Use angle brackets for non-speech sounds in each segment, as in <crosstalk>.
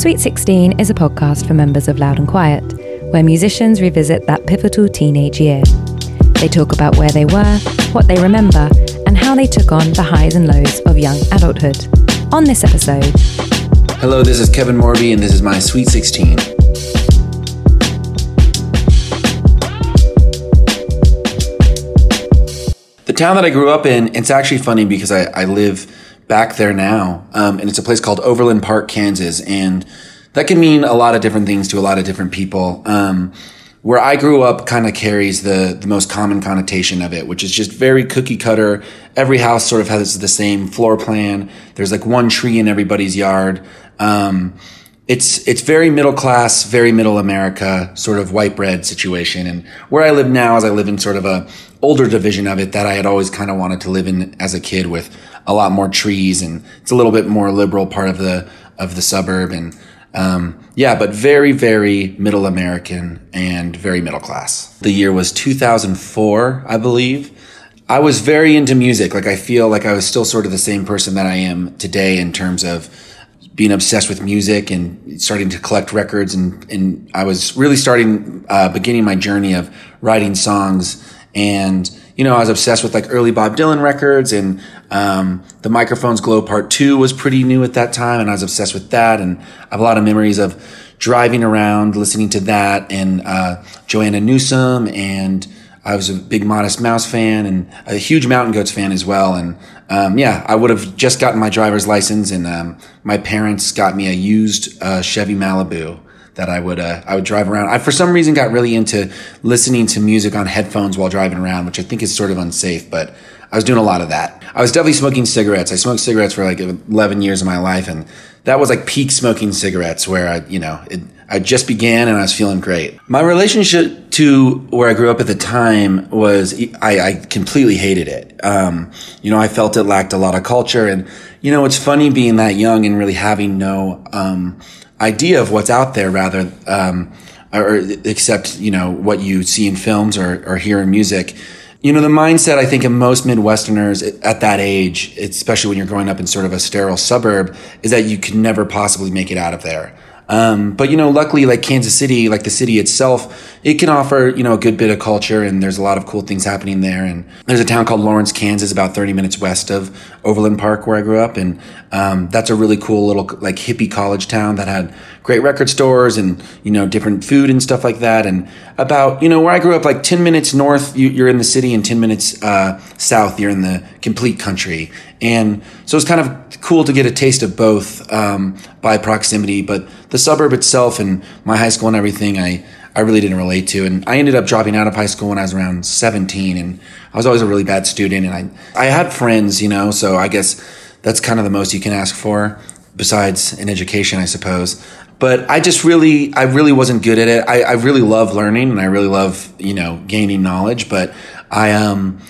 Sweet 16 is a podcast for members of Loud and Quiet, where musicians revisit that pivotal teenage year. They talk about where they were, what they remember, and how they took on the highs and lows of young adulthood. On this episode, Hello, this is Kevin Morby, and this is my Sweet 16. The town that I grew up in, it's actually funny because I, I live back there now, um, and it's a place called Overland Park, Kansas, and that can mean a lot of different things to a lot of different people. Um, where I grew up kind of carries the, the most common connotation of it, which is just very cookie cutter. Every house sort of has the same floor plan. There's like one tree in everybody's yard. Um, it's it's very middle class, very middle America sort of white bread situation. And where I live now is I live in sort of a older division of it that I had always kind of wanted to live in as a kid with a lot more trees and it's a little bit more liberal part of the of the suburb and um, yeah, but very, very middle American and very middle class. The year was 2004, I believe. I was very into music. Like, I feel like I was still sort of the same person that I am today in terms of being obsessed with music and starting to collect records. And, and I was really starting, uh, beginning my journey of writing songs. And, you know, I was obsessed with like early Bob Dylan records and, um, the microphones glow part two was pretty new at that time. And I was obsessed with that. And I have a lot of memories of driving around, listening to that and, uh, Joanna Newsom and, I was a big Modest Mouse fan and a huge Mountain Goats fan as well. And um, yeah, I would have just gotten my driver's license, and um, my parents got me a used uh, Chevy Malibu that I would uh, I would drive around. I for some reason got really into listening to music on headphones while driving around, which I think is sort of unsafe, but I was doing a lot of that. I was definitely smoking cigarettes. I smoked cigarettes for like 11 years of my life, and that was like peak smoking cigarettes, where I you know it, I just began and I was feeling great. My relationship to where I grew up at the time was I, I completely hated it. Um, you know, I felt it lacked a lot of culture, and you know, it's funny being that young and really having no um, idea of what's out there, rather, um, or except you know what you see in films or, or hear in music. You know, the mindset I think of most Midwesterners at that age, especially when you're growing up in sort of a sterile suburb, is that you can never possibly make it out of there. Um, but you know, luckily, like Kansas City, like the city itself, it can offer you know a good bit of culture, and there's a lot of cool things happening there. And there's a town called Lawrence, Kansas, about 30 minutes west of Overland Park, where I grew up, and um, that's a really cool little like hippie college town that had great record stores and you know different food and stuff like that. And about you know where I grew up, like 10 minutes north, you, are in the city, and 10 minutes uh, south, you're in the complete country. And so it's kind of cool to get a taste of both um, by proximity. But the suburb itself and my high school and everything, I, I really didn't relate to. And I ended up dropping out of high school when I was around 17. And I was always a really bad student. And I, I had friends, you know, so I guess that's kind of the most you can ask for besides an education, I suppose. But I just really, I really wasn't good at it. I, I really love learning and I really love, you know, gaining knowledge. But I, um,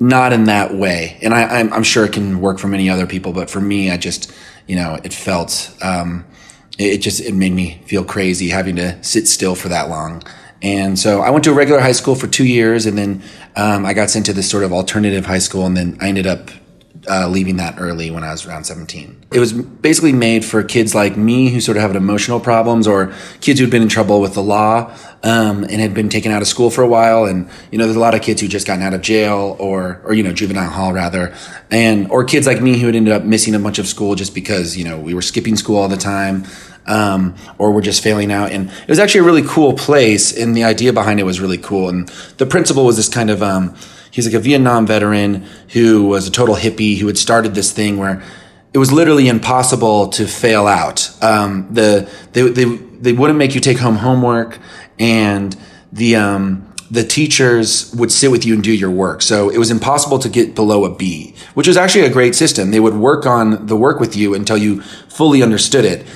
not in that way. And I, I'm, I'm sure it can work for many other people, but for me, I just, you know, it felt, um, it, just, it made me feel crazy having to sit still for that long. And so I went to a regular high school for two years and then, um, I got sent to this sort of alternative high school and then I ended up uh, leaving that early when I was around 17. It was basically made for kids like me who sort of have emotional problems or kids who'd been in trouble with the law um, and had been taken out of school for a while. And, you know, there's a lot of kids who just gotten out of jail or, or, you know, juvenile hall rather. And, or kids like me who had ended up missing a bunch of school just because, you know, we were skipping school all the time. Um, or we're just failing out. And it was actually a really cool place, and the idea behind it was really cool. And the principal was this kind of um, he's like a Vietnam veteran who was a total hippie who had started this thing where it was literally impossible to fail out. Um, the they, they they wouldn't make you take home homework, and the um, the teachers would sit with you and do your work. So it was impossible to get below a B, which was actually a great system. They would work on the work with you until you fully understood it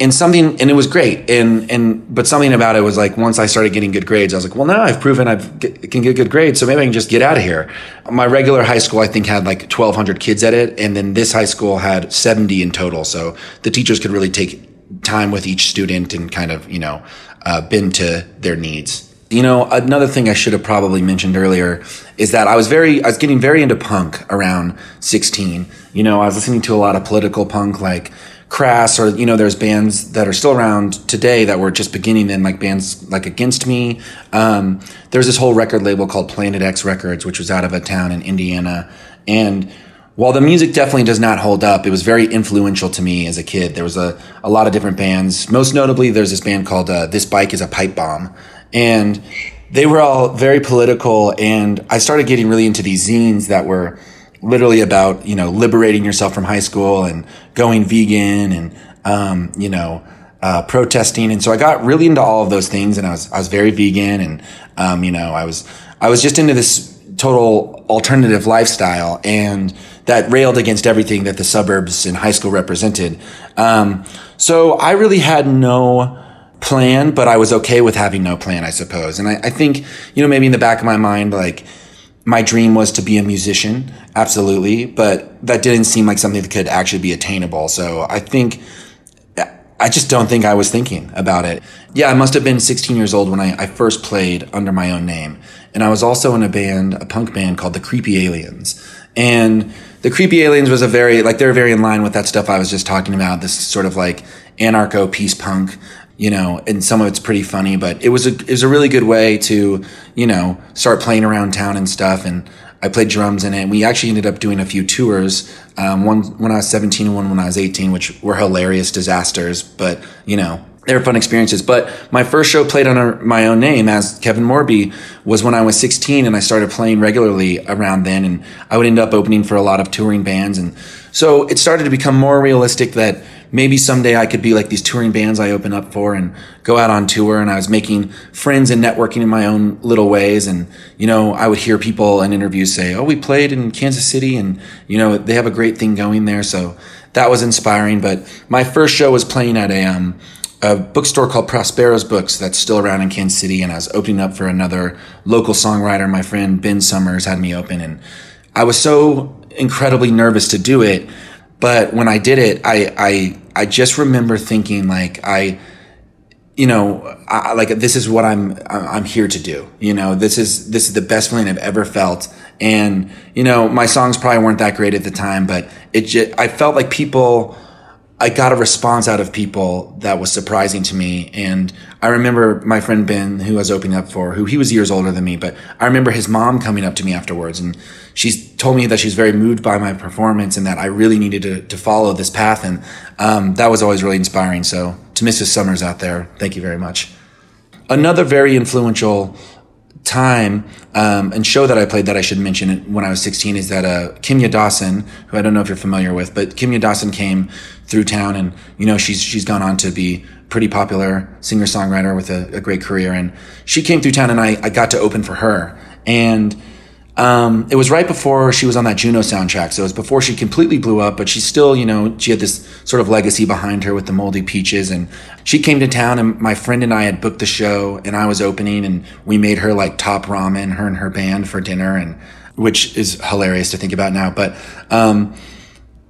and something and it was great. And and but something about it was like once i started getting good grades i was like well now i've proven i can get good grades so maybe i can just get out of here. My regular high school i think had like 1200 kids at it and then this high school had 70 in total so the teachers could really take time with each student and kind of you know uh, bend to their needs. You know another thing i should have probably mentioned earlier is that i was very i was getting very into punk around 16 you know i was listening to a lot of political punk like Crass, or you know, there's bands that are still around today that were just beginning then, like bands like Against Me. Um, there's this whole record label called Plan-It-X Records, which was out of a town in Indiana, and while the music definitely does not hold up, it was very influential to me as a kid. There was a, a lot of different bands. Most notably, there's this band called uh, This Bike is a Pipe Bomb. And they were all very political. And I started getting really into these zines that were literally about, you know, liberating yourself from high school and going vegan and, um, you know, uh, protesting. And so I got really into all of those things and I was, I was very vegan and, um, you know, I was, I was just into this total alternative lifestyle and that railed against everything that the suburbs in high school represented. Um, so I really had no plan, but I was okay with having no plan, I suppose. And I, I think, you know, maybe in the back of my mind, like, my dream was to be a musician, absolutely, but that didn't seem like something that could actually be attainable. So I think I just don't think I was thinking about it. Yeah, I must have been 16 years old when I, I, first played under my own name. And I was also in a band, a punk band called the Creepy Aliens. And the Creepy Aliens was a very, like, they're very in line with that stuff I was just talking about, this sort of like anarcho peace punk, you know, and some of it's pretty funny, but it was a, it was a really good way to, you know, start playing around town and stuff. And I played drums in it. We actually ended up doing a few tours. Um, one when I was 17 and one when I was 18, which were hilarious disasters, but you know, they were fun experiences. But my first show played under my own name as Kevin Morby was when I was 16 and I started playing regularly around then. And I would end up opening for a lot of touring bands. And so it started to become more realistic that maybe someday I could be like these touring bands I open up for and go out on tour. And I was making friends and networking in my own little ways. And, you know, I would hear people in interviews say, Oh, we played in Kansas City and, you know, they have a great thing going there. So that was inspiring. But my first show was playing at a, um, a bookstore called Prospero's Books that's still around in Kansas City. And I was opening up for another local songwriter. My friend Ben Summers had me open and I was so incredibly nervous to do it. But when I did it, I, I I just remember thinking like I, you know, I, like this is what I'm I'm here to do. You know, this is this is the best feeling I've ever felt. And you know, my songs probably weren't that great at the time, but it just I felt like people I got a response out of people that was surprising to me. And I remember my friend Ben, who I was opening up for, who he was years older than me, but I remember his mom coming up to me afterwards and she's told me that she's very moved by my performance and that I really needed to, to follow this path. And um, that was always really inspiring. So to Mrs. Summers out there, thank you very much. Another very influential time um, and show that I played that I should mention when I was 16 is that uh, Kimya Dawson, who I don't know if you're familiar with, but Kimya Dawson came through town and you know she's she's gone on to be pretty popular singer songwriter with a, a, great career and she came through town and I, I got to open for her and um, it was right before she was on that Juno soundtrack. So it was before she completely blew up, but she still, you know, she had this sort of legacy behind her with the Moldy Peaches. And she came to town, and my friend and I had booked the show, and I was opening, and we made her like top ramen, her and her band for dinner, and which is hilarious to think about now. But, um,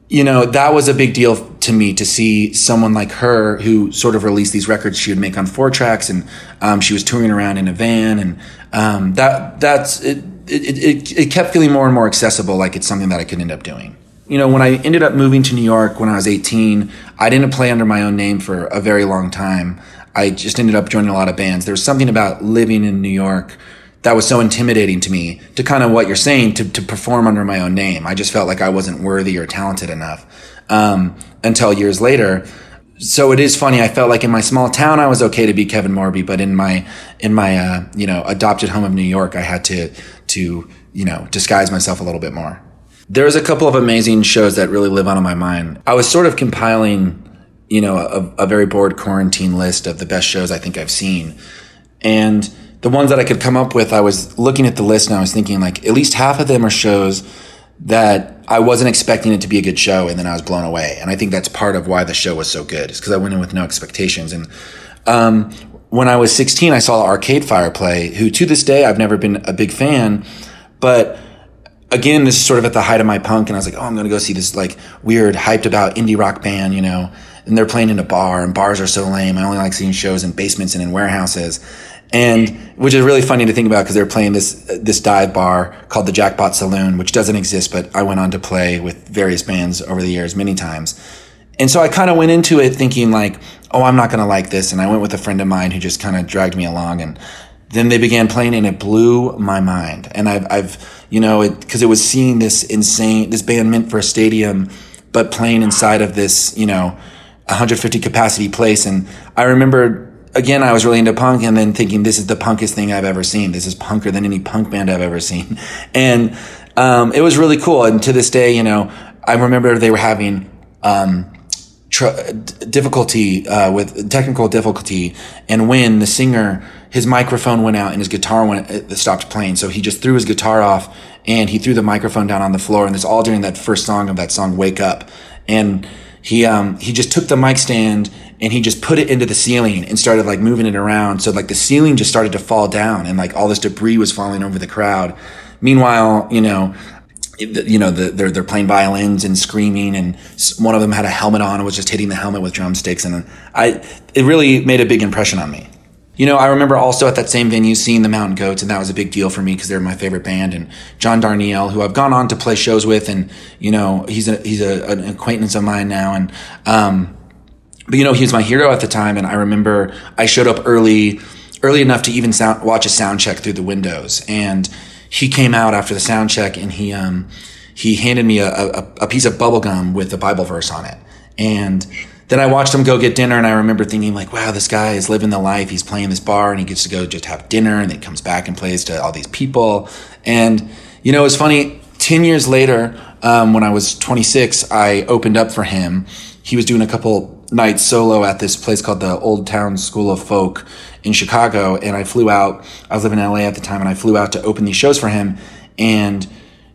you know, that was a big deal to me to see someone like her who sort of released these records she would make on four tracks, and um, she was touring around in a van, and um, that that's it it, it, it kept feeling more and more accessible, like it's something that I could end up doing. You know, when I ended up moving to New York when I was 18, I didn't play under my own name for a very long time. I just ended up joining a lot of bands. There was something about living in New York that was so intimidating to me to kind of what you're saying to, to perform under my own name. I just felt like I wasn't worthy or talented enough um, until years later so it is funny. I felt like in my small town, I was okay to be Kevin Morby, but in my in my uh, you know adopted home of New York, I had to to you know disguise myself a little bit more. There's a couple of amazing shows that really live on in my mind. I was sort of compiling, you know, a, a very bored quarantine list of the best shows I think I've seen, and the ones that I could come up with, I was looking at the list and I was thinking like at least half of them are shows that I wasn't expecting it to be a good show, and then I was blown away. And I think that's part of why the show was so good, is because I went in with no expectations. And um, when I was 16, I saw Arcade Fire play, who to this day I've never been a big fan, but again, this is sort of at the height of my punk, and I was like, oh, I'm gonna go see this like weird, hyped about indie rock band, you know. And they're playing in a bar, and bars are so lame. I only like seeing shows in basements and in warehouses and which is really funny to think about because they're playing this this dive bar called the Jackpot Saloon, which doesn't exist, but I went on to play with various bands over the years many times. And so I kind of went into it thinking like, oh, I'm not going to like this. And I went with a friend of mine who just kind of dragged me along and then they began playing and it blew my mind. And I've, I've, you know, it, cause it was seeing this insane, this band meant for a stadium, but playing inside of this, you know, 150 capacity place. And I remember again, I was really into punk and then thinking this is the punkest thing I've ever seen. This is punker than any punk band I've ever seen. <laughs> And, um, it was really cool. And to this day, you know, I remember they were having, um, tr- difficulty, uh, with technical difficulty. And when the singer, his microphone went out and his guitar went, stopped playing. So he just threw his guitar off and he threw the microphone down on the floor. And it's all during that first song of that song, Wake Up. And, he um he just took the mic stand and he just put it into the ceiling and started like moving it around so like the ceiling just started to fall down and like all this debris was falling over the crowd meanwhile you know you know the, they're they're playing violins and screaming and one of them had a helmet on and was just hitting the helmet with drumsticks and I it really made a big impression on me you know, I remember also at that same venue seeing the Mountain Goats, and that was a big deal for me because they're my favorite band. And John Darnielle, who I've gone on to play shows with, and you know, he's a he's a, an acquaintance of mine now. And um, but you know, he was my hero at the time. And I remember I showed up early, early enough to even sound, watch a sound check through the windows. And he came out after the sound check, and he um, he handed me a, a, a piece of bubble gum with a Bible verse on it, and then I watched him go get dinner, and I remember thinking like, "Wow, this guy is living the life. He's playing this bar, and he gets to go just have dinner, and then comes back and plays to all these people." And you know, it was funny. Ten years later, um, when I was 26, I opened up for him. He was doing a couple nights solo at this place called the Old Town School of Folk in Chicago, and I flew out. I was living in LA at the time, and I flew out to open these shows for him. And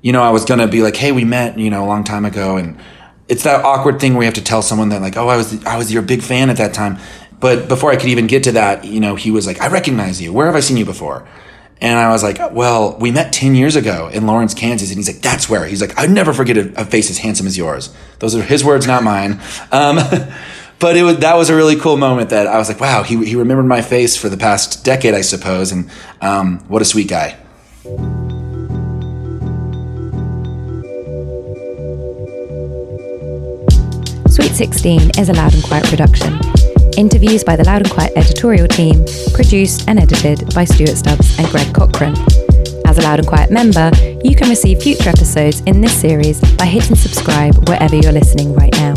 you know, I was gonna be like, "Hey, we met, you know, a long time ago," and it's that awkward thing where you have to tell someone that like, oh, I was I was your big fan at that time. But before I could even get to that, you know, he was like, I recognize you. Where have I seen you before? And I was like, well, we met 10 years ago in Lawrence, Kansas. And he's like, that's where. He's like, I'd never forget a, a face as handsome as yours. Those are his words, not mine. Um, <laughs> but it was, that was a really cool moment that I was like, wow, he, he remembered my face for the past decade, I suppose. And um, what a sweet guy. Sweet 16 is a Loud and Quiet production. Interviews by the Loud and Quiet editorial team, produced and edited by Stuart Stubbs and Greg Cochran. As a Loud and Quiet member, you can receive future episodes in this series by hitting subscribe wherever you're listening right now.